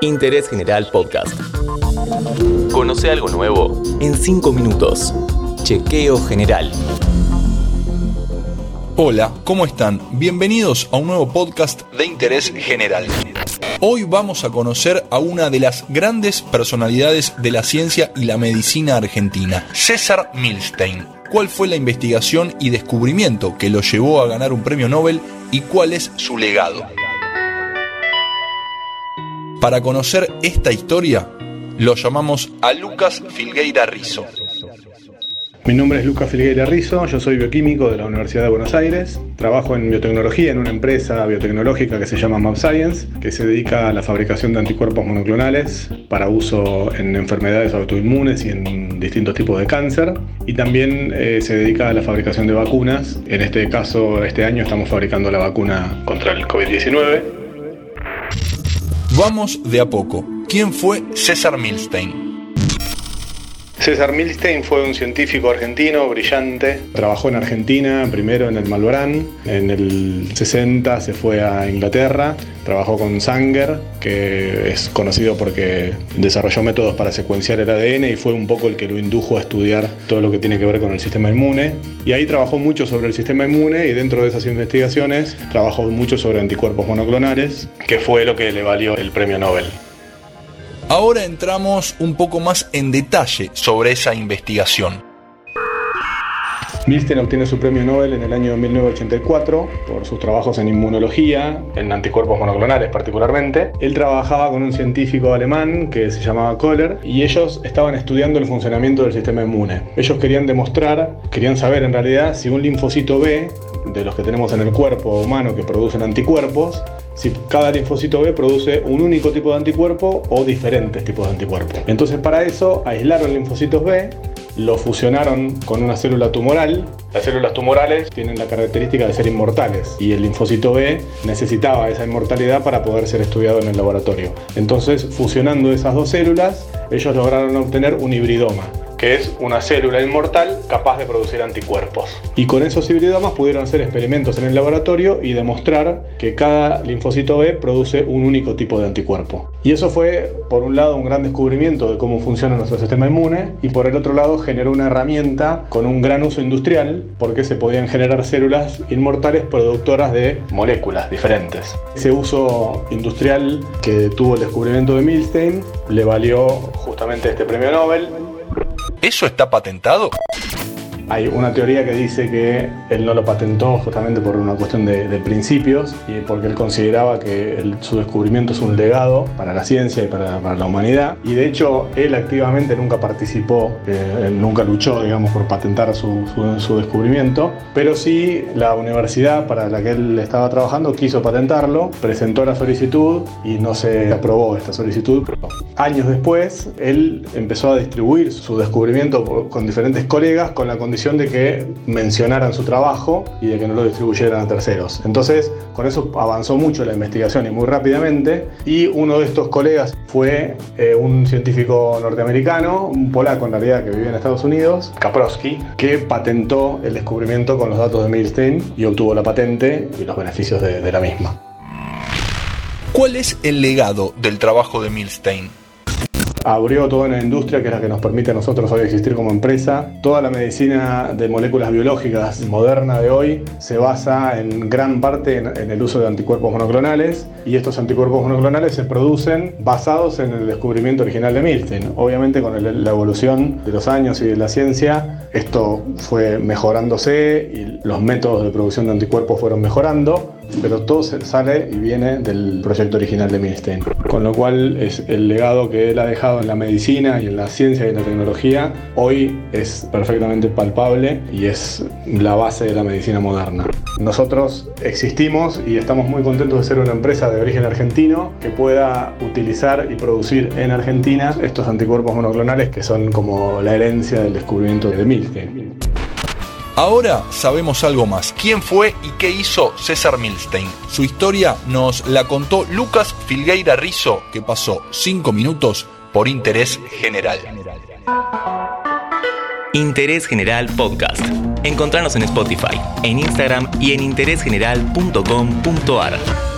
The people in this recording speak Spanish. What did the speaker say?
Interés General Podcast. Conoce algo nuevo en 5 minutos. Chequeo General. Hola, ¿cómo están? Bienvenidos a un nuevo podcast de Interés General. Hoy vamos a conocer a una de las grandes personalidades de la ciencia y la medicina argentina, César Milstein. ¿Cuál fue la investigación y descubrimiento que lo llevó a ganar un premio Nobel y cuál es su legado? Para conocer esta historia, lo llamamos a Lucas Filgueira Rizo. Mi nombre es Lucas Filgueira Rizo, yo soy bioquímico de la Universidad de Buenos Aires. Trabajo en biotecnología en una empresa biotecnológica que se llama MapScience, que se dedica a la fabricación de anticuerpos monoclonales para uso en enfermedades autoinmunes y en distintos tipos de cáncer. Y también eh, se dedica a la fabricación de vacunas. En este caso, este año estamos fabricando la vacuna contra el COVID-19. Vamos de a poco. ¿Quién fue César Milstein? César Milstein fue un científico argentino brillante. Trabajó en Argentina, primero en el Malbrán. En el 60 se fue a Inglaterra. Trabajó con Sanger, que es conocido porque desarrolló métodos para secuenciar el ADN y fue un poco el que lo indujo a estudiar todo lo que tiene que ver con el sistema inmune. Y ahí trabajó mucho sobre el sistema inmune y dentro de esas investigaciones trabajó mucho sobre anticuerpos monoclonales, que fue lo que le valió el premio Nobel. Ahora entramos un poco más en detalle sobre esa investigación. Milstein obtiene su premio Nobel en el año 1984 por sus trabajos en inmunología, en anticuerpos monoclonales particularmente. Él trabajaba con un científico alemán que se llamaba Kohler y ellos estaban estudiando el funcionamiento del sistema inmune. Ellos querían demostrar, querían saber en realidad si un linfocito B, de los que tenemos en el cuerpo humano que producen anticuerpos, si cada linfocito B produce un único tipo de anticuerpo o diferentes tipos de anticuerpos. Entonces para eso aislaron linfocitos B, lo fusionaron con una célula tumoral. Las células tumorales tienen la característica de ser inmortales y el linfocito B necesitaba esa inmortalidad para poder ser estudiado en el laboratorio. Entonces fusionando esas dos células, ellos lograron obtener un hibridoma que es una célula inmortal capaz de producir anticuerpos. Y con esos hibridomas pudieron hacer experimentos en el laboratorio y demostrar que cada linfocito B produce un único tipo de anticuerpo. Y eso fue, por un lado, un gran descubrimiento de cómo funciona nuestro sistema inmune y por el otro lado generó una herramienta con un gran uso industrial porque se podían generar células inmortales productoras de moléculas diferentes. Ese uso industrial que tuvo el descubrimiento de Milstein le valió justamente este premio Nobel ¿Eso está patentado? Hay una teoría que dice que él no lo patentó justamente por una cuestión de, principios y porque él consideraba que su descubrimiento es un legado para la ciencia y para, la humanidad. Y de hecho, él activamente nunca participó, eh, nunca luchó, digamos, por patentar su, su, descubrimiento, pero sí la universidad para la que él estaba trabajando quiso patentarlo, presentó la solicitud y no se aprobó esta solicitud. Años después, él empezó a distribuir su descubrimiento con diferentes colegas con la condición de que mencionaran su trabajo y de que no lo distribuyeran a terceros. Entonces, con eso avanzó mucho la investigación y muy rápidamente. Y uno de estos colegas fue eh, un científico norteamericano, un polaco en realidad que vivía en Estados Unidos, Kaprowski, que patentó el descubrimiento con los datos de Milstein y obtuvo la patente y los beneficios de la misma. ¿Cuál es el legado del trabajo de Milstein? Abrió toda una industria que es la que nos permite a nosotros hoy existir como empresa. Toda la medicina de moléculas biológicas moderna de hoy se basa en gran parte en, el uso de anticuerpos monoclonales y estos anticuerpos monoclonales se producen basados en el descubrimiento original de Milstein. Obviamente con la evolución de los años y de la ciencia esto fue mejorándose y los métodos de producción de anticuerpos fueron mejorando pero todo sale y viene del proyecto original de Milstein. Con lo cual es el legado que él ha dejado en la medicina y en la ciencia y en la tecnología, hoy es perfectamente palpable y es la base de la medicina moderna. Nosotros existimos y estamos muy contentos de ser una empresa de origen argentino que pueda utilizar y producir en Argentina estos anticuerpos monoclonales que son como la herencia del descubrimiento de Milstein. Ahora sabemos algo más. ¿Quién fue y qué hizo César Milstein? Su historia nos la contó Lucas Filgueira Rizo, que pasó 5 minutos por Interés General. Interés General Podcast. Encontrarnos en Spotify, en Instagram y en interésgeneral.com.ar.